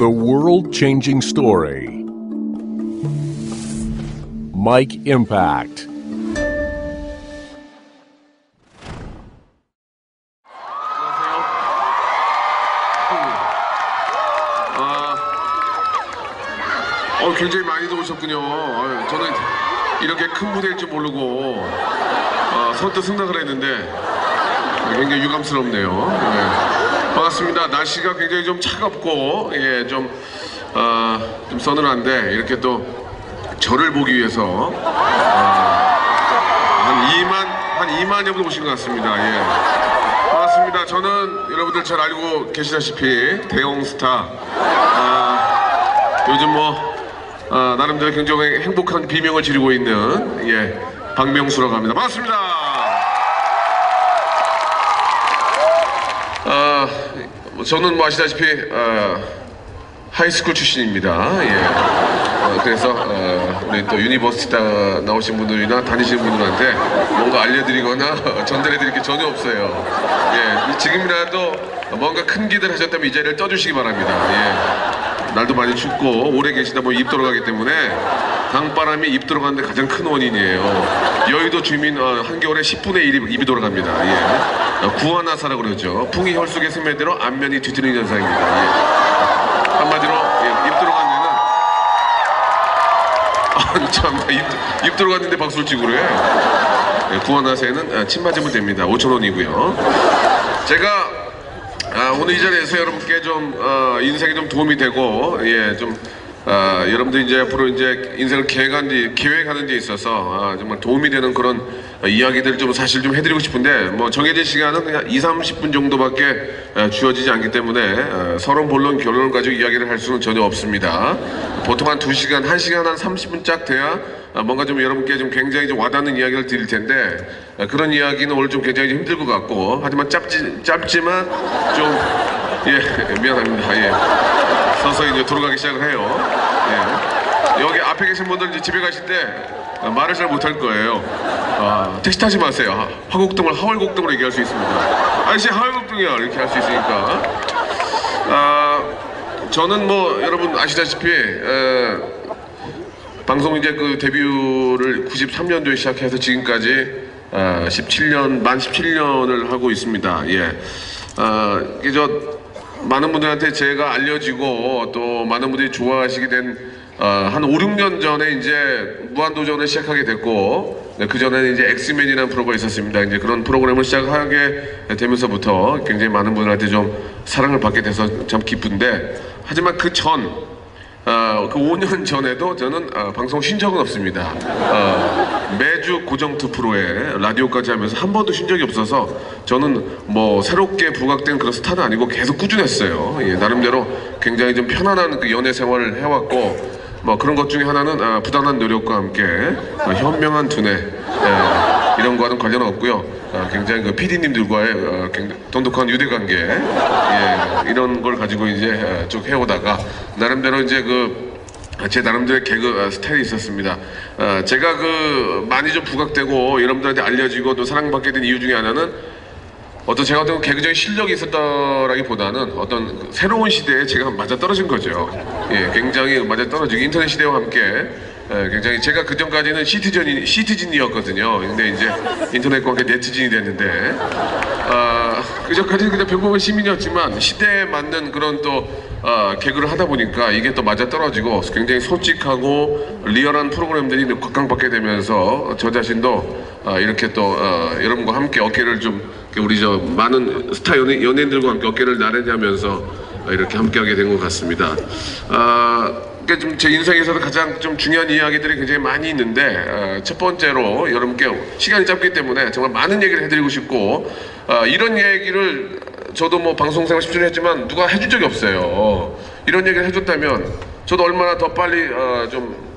The world changing story. Mike Impact. 어, 굉장히 많이들 오셨군요. 아유, 저는 이렇게 큰 무대일 줄 모르고 어, 선뜻 승낙을 했는데 굉장히 유감스럽네요. 네. 반갑습니다. 날씨가 굉장히 좀 차갑고 예, 좀, 어, 좀 서늘한데 이렇게 또 저를 보기 위해서 어, 한 2만 한 2만여 분 오신 것 같습니다. 예. 반갑습니다. 저는 여러분들 잘 알고 계시다시피 대형 스타 아, 요즘 뭐 아, 나름대로 굉장히 행복한 비명을 지르고 있는 예 박명수라고 합니다. 반갑습니다. 저는 뭐 아시다시피 아, high school 출신입니다. 예. 어, 그래서 어, 우리 또 university 나오신 분들이나 다니시는 분들한테 뭔가 알려드리거나 전달해드릴 게 전혀 없어요. 예, 지금이라도 뭔가 큰 기대를 하셨다면 이 자리를 떠주시기 바랍니다. 예. 날도 많이 춥고 오래 계시다 보면 입 돌아가기 때문에 강바람이 입 돌아가는데 가장 큰 원인이에요. 여의도 주민 어, 한겨울에 10분의 1이 입이 돌아갑니다. 예. 어, 구안와사라고 그러죠. 풍이 혈 속에 스며들어 안면이 뒤틀리는 현상입니다. 예. 한마디로 예, 입 들어간 데는 아니 참 입, 입 들어갔는데 박수를 치고 그래. 예, 구하나사에는 아, 침 맞으면 됩니다. 5천 원이고요. 제가 아, 오늘 이 자리에서 여러분께 좀 어, 인생에 좀 도움이 되고 예 좀 아, 여러분들 이제 앞으로 이제 인생을 계획하는 데, 계획하는 데 있어서 아, 정말 도움이 되는 그런 어, 이야기들을 좀 사실 좀 해드리고 싶은데 뭐 정해진 시간은 그냥 2, 30분 정도밖에 어, 주어지지 않기 때문에 어, 서론 본론 결론을 가지고 이야기를 할 수는 전혀 없습니다. 보통 한 2시간, 1시간 한 30분 짝 돼야 아, 뭔가 좀 여러분께 좀 굉장히 좀 와닿는 이야기를 드릴 텐데 아, 그런 이야기는 오늘 좀 굉장히 힘들 것 같고 하지만 짧지, 짧지만 좀 예, 미안합니다. 예. 서서히 이제 돌아가기 시작을 해요. 예. 여기 앞에 계신 분들 이제 집에 가실 때 아, 말을 잘 못할 거예요. 아, 택시 타지 마세요. 하- 화곡동을 하월곡동으로 얘기할 수 있습니다. 아저씨 하월곡동이야 이렇게 할 수 있으니까. 아, 저는 뭐 여러분 아시다시피 에, 방송 이제 그 데뷔를 93년도에 시작해서 지금까지 아, 17년 만 17년을 하고 있습니다. 예. 아, 이게 저 많은 분들한테 제가 알려지고 또 많은 분들이 좋아하시게 된 아, 한 5, 6년 전에 이제 무한도전을 시작하게 됐고 네, 그 전에는 이제 엑스맨이라는 프로가 있었습니다. 이제 그런 프로그램을 시작하게 되면서부터 굉장히 많은 분들한테 좀 사랑을 받게 돼서 참 기쁜데 하지만 그전 어, 그 5년 전에도 저는 어, 방송 쉰 적은 없습니다. 어, 매주 고정 투 프로에 라디오까지 하면서 한 번도 쉰 적이 없어서 저는 뭐 새롭게 부각된 그런 스타는 아니고 계속 꾸준했어요. 예, 나름대로 굉장히 좀 편안한 그 연예 생활을 해왔고 뭐 그런 것 중에 하나는 아, 부단한 노력과 함께 어, 현명한 두뇌 예, 이런 거와는 관련 없고요. 어, 굉장히 그 PD님들과의 어, 굉장히 돈독한 유대관계 예, 이런 걸 가지고 이제 어, 쭉 해오다가 나름대로 이제 그 제 나름대로의 개그 어, 스타일이 있었습니다. 어, 제가 그 많이 좀 부각되고 여러분들한테 알려지고 또 사랑받게 된 이유 중에 하나는 어떤 제가 어떤 개그적인 실력이 있었다라기보다는 어떤 그 새로운 시대에 제가 맞아 떨어진 거죠. 예, 굉장히 맞아 떨어지고 인터넷 시대와 함께 예, 굉장히 제가 그 전까지는 시티즌이 시티즌이었거든요. 근데 이제 인터넷과 함께 네티즌이 됐는데 아, 그 전까지는 그냥 평범한 시민이었지만 시대에 맞는 그런 또 아, 개그를 하다 보니까 이게 또 맞아 떨어지고 굉장히 솔직하고 리얼한 프로그램들이 각광받게 되면서 저 자신도 아, 이렇게 또 어, 여러분과 함께 어깨를 좀 우리 저 많은 스타 연예, 연예인들과 함께 어깨를 나란히하면서 이렇게 함께하게 된 것 같습니다. 아, 그러니까 좀제 인생에서도 가장 좀 중요한 이야기들이 굉장히 많이 있는데 어, 첫 번째로 여러분께 시간이 짧기 때문에 정말 많은 얘기를 해드리고 싶고 어, 이런 얘기를 저도 뭐 방송 생활 10년 했지만 누가 해준 적이 없어요. 이런 얘기를 해줬다면 저도 얼마나 더 빨리 어, 좀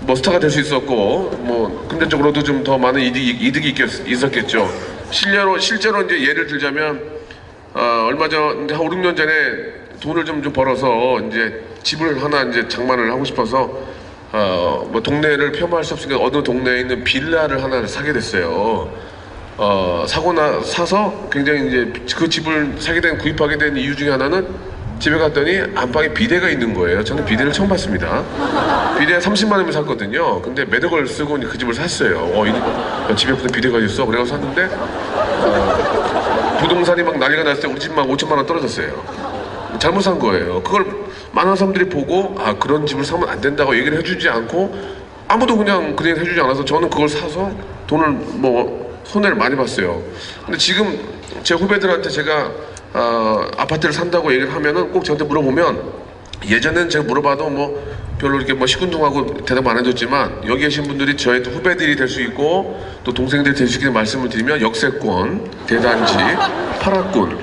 뭐 스타가 될 수 있었고 뭐 금전적으로도 좀 더 많은 이득이, 이득이 있겠, 있었겠죠. 실제로 실제로 이제 예를 들자면 어, 얼마 전 한 5, 6년 전에 돈을 좀, 좀 벌어서 이제 집을 하나 이제 장만을 하고 싶어서 어, 뭐 동네를 폄하할 수 없으니까 어느 동네에 있는 빌라를 하나 사게 됐어요. 어, 사고 나 사서 굉장히 이제 그 집을 사게 된 구입하게 된 이유 중에 하나는 집에 갔더니 안방에 비데가 있는 거예요. 저는 비데를 처음 봤습니다. 비데 30만 원이면 샀거든요. 근데 매덕을 쓰고 그 집을 샀어요. 어, 야, 집에 무슨 비데가 있어? 그래서 샀는데 어, 부동산이 막 난리가 났을 때 우리 집막 5천만 원 떨어졌어요. 잘못 산 거예요. 그걸 많은 사람들이 보고 아 그런 집을 사면 안 된다고 얘기를 해주지 않고 아무도 그냥 그 얘기를 해주지 않아서 저는 그걸 사서 돈을 뭐 손해를 많이 봤어요. 근데 지금 제 후배들한테 제가 어, 아파트를 산다고 얘기를 하면은 꼭 저한테 물어보면 예전엔 제가 물어봐도 뭐 별로 이렇게 뭐 시큰둥하고 대답 안 해줬지만 여기 계신 분들이 저의 또 후배들이 될 수 있고 또 동생들이 될 수 있게 말씀을 드리면 역세권, 대단지, 파라군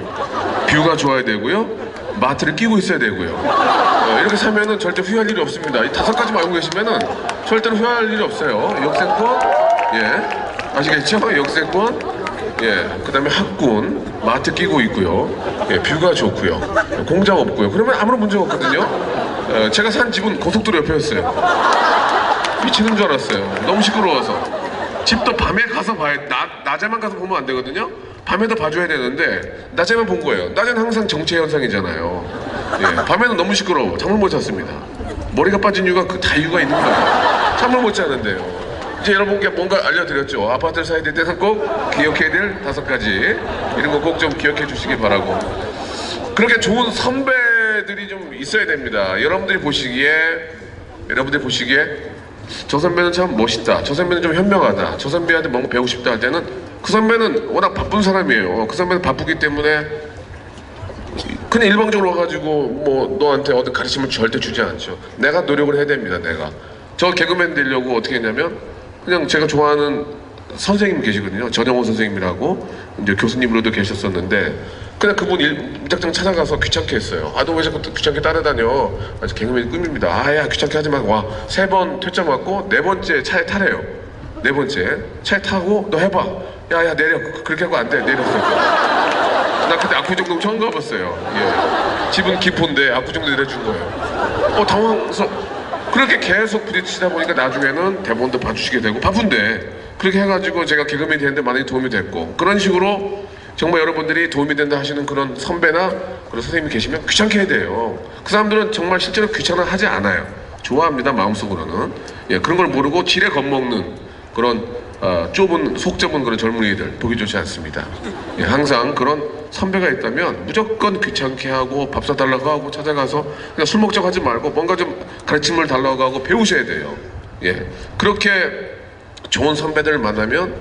뷰가 좋아야 되고요. 마트를 끼고 있어야 되고요. 어, 이렇게 사면은 절대 후회할 일이 없습니다. 이 다섯 가지만 알고 계시면은 절대로 후회할 일이 없어요. 역세권, 예, 아시겠죠? 역세권, 예, 그다음에 학군, 마트 끼고 있고요. 예, 뷰가 좋고요. 공장 없고요. 그러면 아무런 문제가 없거든요. 어, 제가 산 집은 고속도로 옆에였어요. 미치는 줄 알았어요. 너무 시끄러워서. 집도 밤에 가서 봐야 낮, 낮에만 가서 보면 안 되거든요. 밤에도 봐줘야 되는데 낮에만 본 거예요. 낮에는 항상 정체 현상이잖아요. 예, 밤에는 너무 시끄러워. 잠을 못 잤습니다. 머리가 빠진 이유가 그 다 이유가 있는 거예요. 잠을 못 자는데요. 이제 여러분께 뭔가 알려드렸죠. 아파트를 사야 될 때는 꼭 기억해야 될 다섯 가지 이런 거 꼭 좀 기억해 주시기 바라고. 그렇게 좋은 선배들이 좀 있어야 됩니다. 여러분들이 보시기에 여러분들이 보시기에 저 선배는 참 멋있다. 저 선배는 좀 현명하다. 저 선배한테 뭔가 배우고 싶다 할 때는 그 선배는 워낙 바쁜 사람이에요. 그 선배는 바쁘기 때문에 그냥 일방적으로 와가지고 뭐 너한테 어떤 가르침을 절대 주지 않죠. 내가 노력을 해야 됩니다. 내가 저 개그맨 되려고 어떻게 했냐면 그냥 제가 좋아하는 선생님 계시거든요. 전영호 선생님이라고 이제 교수님으로도 계셨었는데 그냥 그분 일, 무작정 찾아가서 귀찮게 했어요. 아 너 왜 자꾸 귀찮게 따라다녀? 아, 개그맨 꿈입니다. 아야 귀찮게 하지 말고 와. 세 번 퇴짜 맞고 네 번째 차에 타래요. 네 번째 차에 타고 너 해봐. 야야 내려. 그- 그렇게 하고 안 돼. 내렸어요. 나 그때 압구정동 처음 가봤어요. 예. 집은 기포인데 압구정도 내려준 거예요. 어 당황해서 그렇게 계속 부딪히다 보니까 나중에는 대본도 봐주시게 되고 바쁜데 그렇게 해가지고 제가 개그맨이 되는데 많이 도움이 됐고 그런 식으로 정말 여러분들이 도움이 된다 하시는 그런 선배나 그런 선생님이 계시면 귀찮게 해야 돼요. 그 사람들은 정말 실제로 귀찮아 하지 않아요. 좋아합니다 마음속으로는. 예 그런 걸 모르고 지레 겁먹는 그런 어, 좁은 속 좁은 그런 젊은이들 보기 좋지 않습니다. 예, 항상 그런 선배가 있다면 무조건 귀찮게 하고 밥 사달라고 하고 찾아가서 그냥 술 먹자고 하지 말고 뭔가 좀 가르침을 달라고 하고 배우셔야 돼요. 예, 그렇게 좋은 선배들을 만나면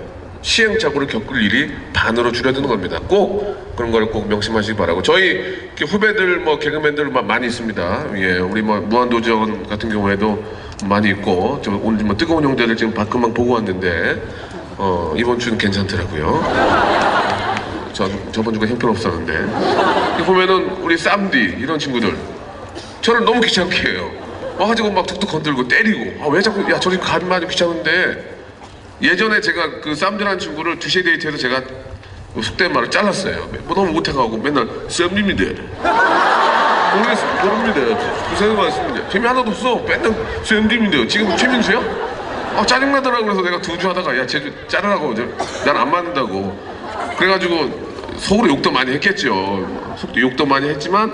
시행착오를 겪을 일이 반으로 줄어드는 겁니다. 꼭 그런 걸 꼭 명심하시기 바라고. 저희 후배들 뭐 개그맨들 마- 많이 있습니다. 예, 우리 뭐 무한도전 같은 경우에도 많이 있고 저 오늘 뭐 뜨거운 형제들 지금 밖금방 보고 왔는데 어, 이번 주는 괜찮더라고요. 저 저번 주가 형편없었는데 보면은 우리 쌈디 이런 친구들 저를 너무 귀찮게 해요. 와가지고 막 툭툭 건들고 때리고 아 왜 자꾸 야 저리 가면 귀찮은데 예전에 제가 그 쌈디라는 친구를 두시에 데이트해서 제가 그 속된 말을 잘랐어요. 뭐 너무 못해가고 맨날 쌈님인데 모르겠어 모릅니다. 고생이 많습니다. 재미 하나도 없어. 맨날 쌈님인데요. 지금 최민수야? 아 짜증나더라 그래서 내가 두 주 하다가 야쟤 자르라고 난 안 맞는다고 그래가지고 속으로 욕도 많이 했겠죠. 속도 욕도 많이 했지만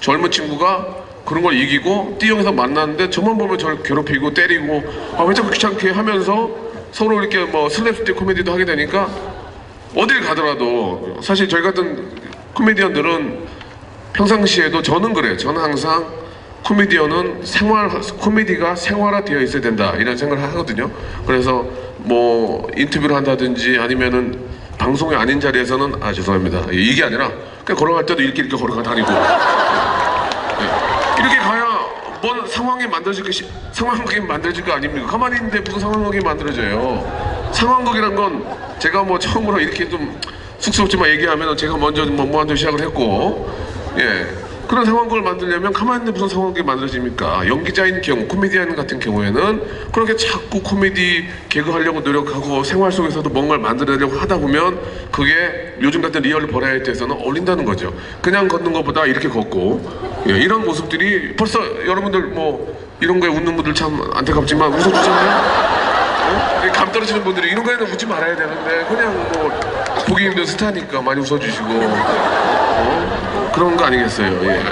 젊은 친구가 그런 걸 이기고 띠용에서 만났는데 저만 보면 저를 괴롭히고 때리고 아 왜 자꾸 귀찮게 하면서 서로 이렇게 뭐 슬랩스틱 코미디도 하게 되니까 어딜 가더라도 사실 저희 같은 코미디언들은 평상시에도 저는 그래요. 저는 항상 코미디언은 생활 코미디가 생활화되어 있어야 된다 이런 생각을 하거든요. 그래서 뭐 인터뷰를 한다든지 아니면은 방송이 아닌 자리에서는 아 죄송합니다 이게 아니라 그냥 걸어갈 때도 이렇게 이렇게 걸어가 다니고 예. 이렇게 가야 뭔 상황이 만들어질 게 시- 상황극이 만들어질 거 아닙니까? 가만히 있는데 무슨 상황극이 만들어져요? 상황극이란 건 제가 뭐 처음으로 이렇게 좀 쑥스럽지만 얘기하면 제가 먼저 뭐 무한도전 시작을 했고 예 그런 상황극을 만들려면 가만히 있는데 무슨 상황극이 만들어집니까? 연기자인 경우 코미디언 같은 경우에는 그렇게 자꾸 코미디 개그 하려고 노력하고 생활 속에서도 뭔가를 만들어내려고 하다 보면 그게 요즘 같은 리얼 버라이어티에서는 어울린다는 거죠. 그냥 걷는 것보다 이렇게 걷고 예, 이런 모습들이 벌써 여러분들 뭐 이런 거에 웃는 분들 참 안타깝지만 웃어주잖아요. 어? 감 떨어지는 분들이 이런 거에는 웃지 말아야 되는데 그냥 뭐 보기 힘든 스타니까 많이 웃어주시고 어? 그런 거 아니겠어요. 예.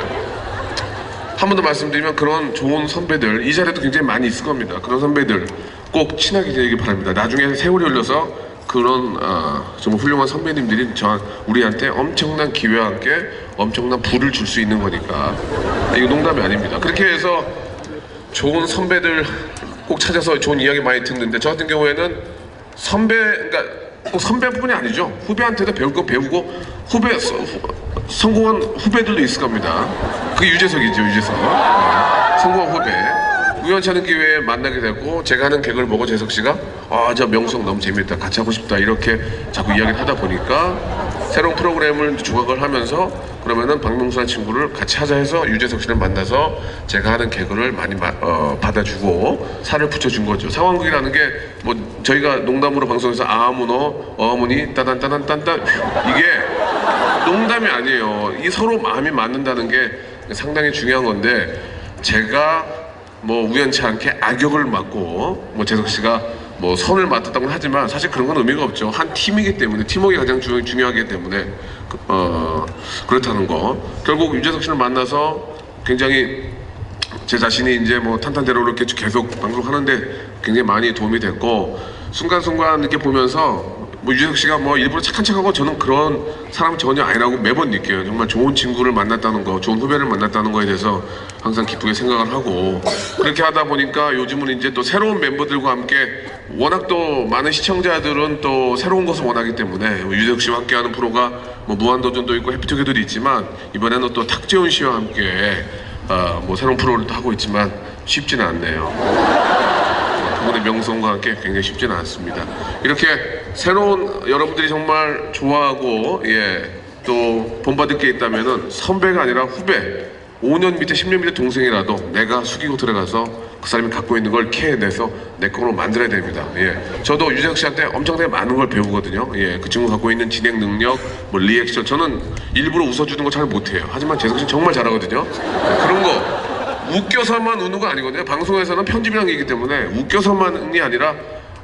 한 번 더 말씀드리면 그런 좋은 선배들 이 자리에도 굉장히 많이 있을 겁니다. 그런 선배들 꼭 친하게 지내기 바랍니다. 나중에 세월이 흘러서 그런 어, 정말 훌륭한 선배님들이 저 우리한테 엄청난 기회와 함께 엄청난 부를 줄 수 있는 거니까 이거 농담이 아닙니다. 그렇게 해서 좋은 선배들 꼭 찾아서 좋은 이야기 많이 듣는데 저 같은 경우에는 선배 그러니까 꼭 선배뿐이 아니죠 후배한테도 배울 거 배우고 후배 서- 후- 성공한 후배들도 있을 겁니다. 그게 유재석이죠 유재석. 네. 성공한 후배. 우연치 않은 기회에 만나게 되고 제가 하는 개그를 보고 재석 씨가 아 저 명성 너무 재밌다. 같이 하고 싶다. 이렇게 자꾸 이야기를 하다 보니까 새로운 프로그램을 조각을 하면서 그러면은 박명수라는 친구를 같이 하자 해서 유재석 씨를 만나서 제가 하는 개그를 많이 마- 어, 받아주고 살을 붙여준 거죠. 상황극이라는 게 뭐 저희가 농담으로 방송에서 아무너 어머니 따단 따단 딴딴 이게 농담이 아니에요. 이 서로 마음이 맞는다는 게 상당히 중요한 건데 제가 뭐 우연치 않게 악역을 맡고 뭐 재석 씨가 뭐 선을 맡았다고 하지만 사실 그런 건 의미가 없죠. 한 팀이기 때문에 팀워크가 가장 중, 중요하기 때문에 그- 어 그렇다는 거. 결국 유재석 씨를 만나서 굉장히 제 자신이 이제 뭐 탄탄대로 이렇게 계속 방송하는데 굉장히 많이 도움이 됐고 순간순간 이렇게 보면서 뭐 유재석 씨가 뭐 일부러 착한 척하고 저는 그런 사람 전혀 아니라고 매번 느껴요. 정말 좋은 친구를 만났다는 거, 좋은 후배를 만났다는 거에 대해서 항상 기쁘게 생각을 하고 그렇게 하다 보니까 요즘은 이제 또 새로운 멤버들과 함께 워낙 또 많은 시청자들은 또 새로운 것을 원하기 때문에 뭐 유재석 씨와 함께하는 프로가 뭐 무한도전도 있고 해피투게더도 있지만 이번에는 또 탁재훈 씨와 함께 아, 뭐 새로운 프로를 또 하고 있지만 쉽지는 않네요. 그분의 명성과 함께 굉장히 쉽지는 않습니다. 이렇게 새로운 여러분들이 정말 좋아하고 예, 또 본받을 게 있다면은 선배가 아니라 후배 5년 밑에 10년 밑에 동생이라도 내가 숙이고 들어가서 그 사람이 갖고 있는 걸 캐내서 내 거로 만들어야 됩니다. 예. 저도 유재석 씨한테 엄청나게 많은 걸 배우거든요. 예. 그 친구 갖고 있는 진행 능력, 뭐 리액션. 저는 일부러 웃어주는 거 잘 못해요. 하지만 재석 씨는 정말 잘하거든요. 예, 그런 거 웃겨서만 우는 거 아니거든요. 방송에서는 편집이라는 게 있기 때문에 웃겨서만이 아니라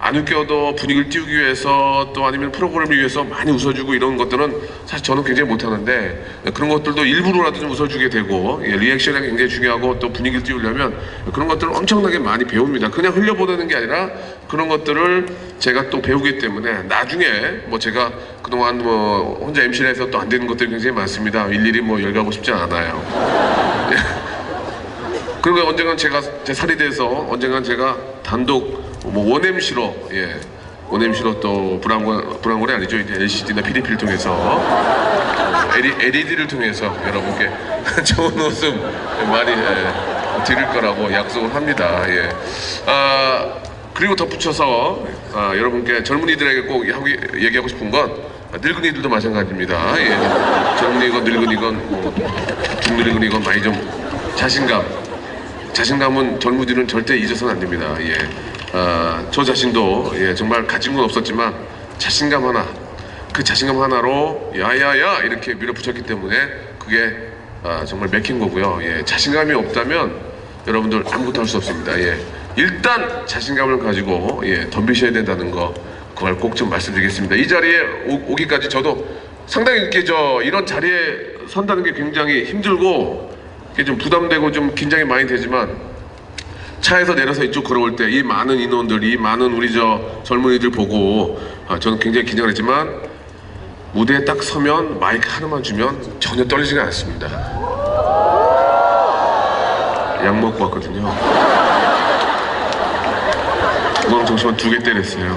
안 웃겨도 분위기를 띄우기 위해서 또 아니면 프로그램을 위해서 많이 웃어주고 이런 것들은 사실 저는 굉장히 못하는데 그런 것들도 일부러라도 좀 웃어주게 되고 예, 리액션이 굉장히 중요하고 또 분위기를 띄우려면 그런 것들을 엄청나게 많이 배웁니다. 그냥 흘려보내는 게 아니라 그런 것들을 제가 또 배우기 때문에 나중에 뭐 제가 그동안 뭐 혼자 MC를 해서 또 안 되는 것들이 굉장히 많습니다. 일일이 뭐 열거하고 싶지 않아요. 그러니까 언젠간 제가 제 살이 돼서 언젠간 제가 단독 뭐 원MC로 예 원MC로 또 브라운관 브라운관이 아니죠 이제 LCD나 PDP를 통해서 어, LED를 통해서 여러분께 좋은 웃음 많이 예, 드릴 거라고 약속을 합니다. 예. 아 그리고 덧붙여서 아, 여러분께 젊은이들에게 꼭 하고, 얘기하고 싶은 건 늙은이들도 마찬가지입니다. 예. 젊은이건 늙은이건 뭐 중늙은이건 많이 좀 자신감 자신감은 젊은이들은 절대 잊어서는 안 됩니다. 예. 아, 저 자신도 예, 정말 가진 건 없었지만 자신감 하나, 그 자신감 하나로 야야야 이렇게 밀어붙였기 때문에 그게 아, 정말 맥힌 거고요. 예, 자신감이 없다면 여러분들 아무것도 할 수 없습니다. 예. 일단 자신감을 가지고 예, 덤비셔야 된다는 거 그걸 꼭 좀 말씀드리겠습니다. 이 자리에 오, 기까지 저도 상당히 이렇게 저 이런 자리에 선다는 게 굉장히 힘들고 좀 부담되고 좀 긴장이 많이 되지만 차에서 내려서 이쪽 걸어올 때 이 많은 인원들, 이 많은 우리 저 젊은이들 보고 아, 저는 굉장히 긴장을 했지만 무대에 딱 서면 마이크 하나만 주면 전혀 떨리지가 않습니다. 약 먹고 왔거든요. 오늘 정시만 두 개 때렸어요.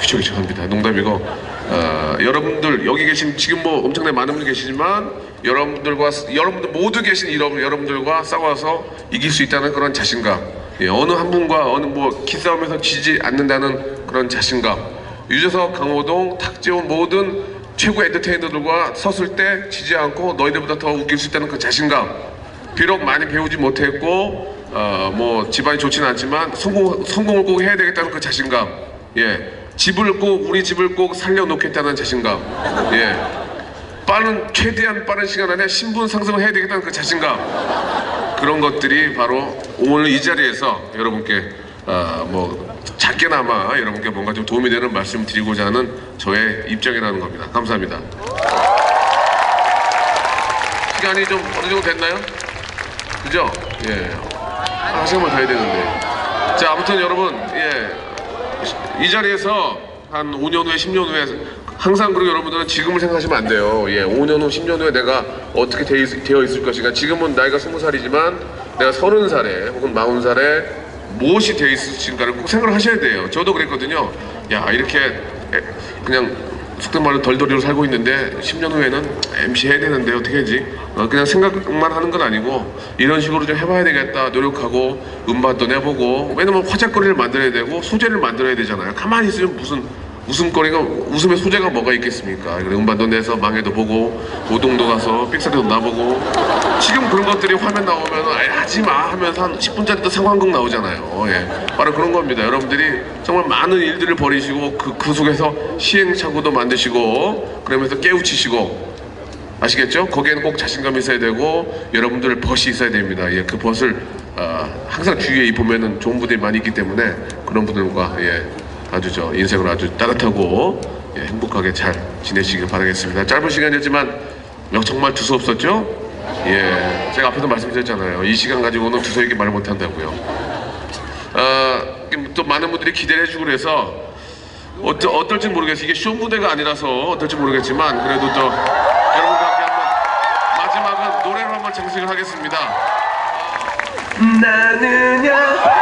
휘청휘청합니다. 농담이고 어, 여러분들 여기 계신 지금 뭐 엄청나게 많은 분이 계시지만 여러분들과 여러분들 모두 계신 여러분 여러분들과 싸워서 이길 수 있다는 그런 자신감. 예, 어느 한 분과 어느 뭐 기싸움에서 지지 않는다는 그런 자신감. 유재석, 강호동, 탁재훈 모든 최고 엔터테이너들과 섰을 때 지지 않고 너희들보다 더 웃길 수 있다는 그 자신감. 비록 많이 배우지 못했고 어, 뭐 집안이 좋지는 않지만 성공 성공을 꼭 해야 되겠다는 그 자신감. 예. 집을 꼭 우리 집을 꼭 살려놓겠다는 자신감. 예. 빠른 최대한 빠른 시간 안에 신분 상승을 해야 되겠다는 그 자신감. 그런 것들이 바로 오늘 이 자리에서 여러분께 아, 뭐 작게나마 여러분께 뭔가 좀 도움이 되는 말씀 드리고자 하는 저의 입장이라는 겁니다. 감사합니다. 시간이 좀 어느 정도 됐나요? 그죠? 예. 한 시간만 더 해야 되는데. 자, 아무튼 여러분, 예. 이 자리에서 한 5년 후에, 10년 후에 항상 그리고 여러분들은 지금을 생각하시면 안 돼요. 예, 5년 후, 10년 후에 내가 어떻게 되, 되어 있을 것인가. 지금은 나이가 20살이지만 내가 30살에 혹은 40살에 무엇이 되어 있을지인가를 꼭 생각을 하셔야 돼요. 저도 그랬거든요. 야, 이렇게 에, 그냥 속된 말로 덜덜이로 살고 있는데 10년 후에는 MC 해야 되는데 어떻게 하지? 어, 그냥 생각만 하는 건 아니고 이런 식으로 좀 해봐야 되겠다 노력하고 음반도 내보고 왜냐면 화제거리를 만들어야 되고 소재를 만들어야 되잖아요. 가만히 있으면 무슨 웃음거리가 웃음의 소재가 뭐가 있겠습니까? 음반도 내서 망해도 보고 오동도 가서 삑사리도 나보고 지금 그런 것들이 화면 나오면 아이, 하지 마 하면서 한 10분짜리 또 상황극 나오잖아요. 예, 바로 그런 겁니다. 여러분들이 정말 많은 일들을 벌이시고 그, 그 속에서 시행착오도 만드시고 그러면서 깨우치시고 아시겠죠? 거기에는 꼭 자신감이 있어야 되고 여러분들 벗이 있어야 됩니다. 예, 그 벗을 아, 항상 주위에 입으면은 좋은 분들이 많이 있기 때문에 그런 분들과 예, 아주 저 인생을 아주 따뜻하고 예, 행복하게 잘 지내시길 바라겠습니다. 짧은 시간이었지만 여- 정말 두서없었죠? 예, 제가 앞에도 말씀드렸잖아요. 이 시간 가지고는 두서에게 말 못한다고요. 아, 또 많은 분들이 기대를 해주고 그래서 어떠, 어떨지 모르겠어요. 이게 쇼 무대가 아니라서 어떨지 모르겠지만 그래도 또 한번 장식을 하겠습니다. 나는야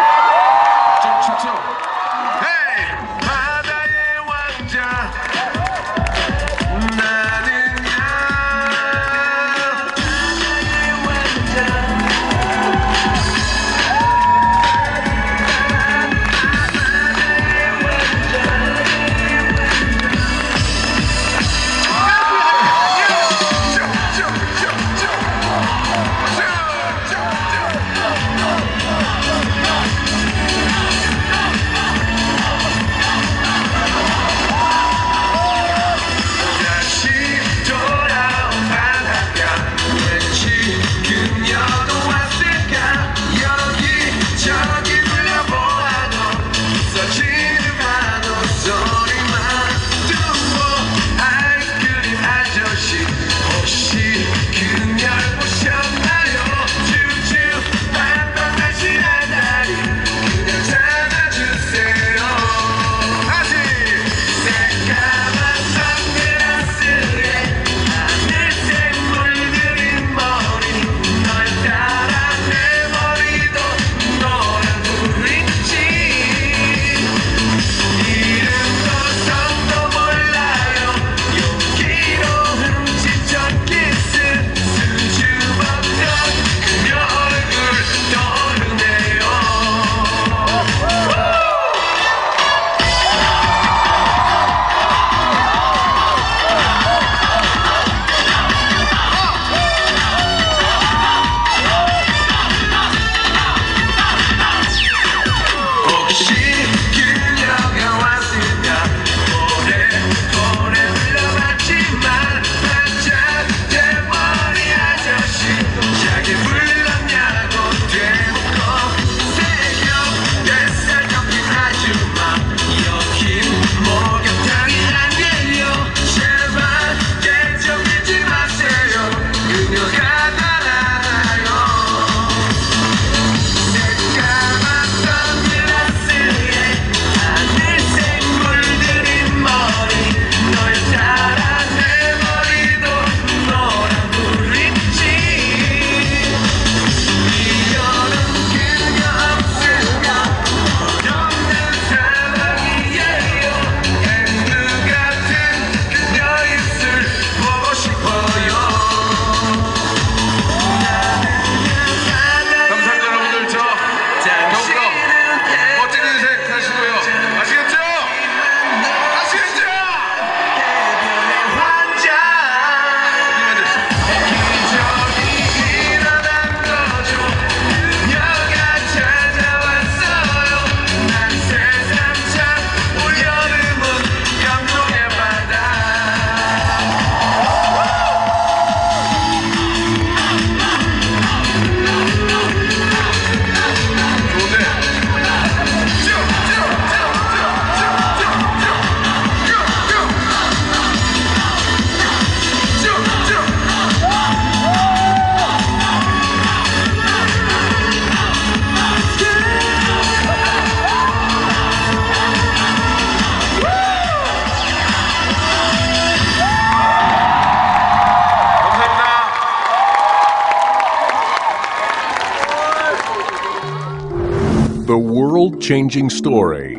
changing story.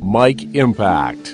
Mike Impact.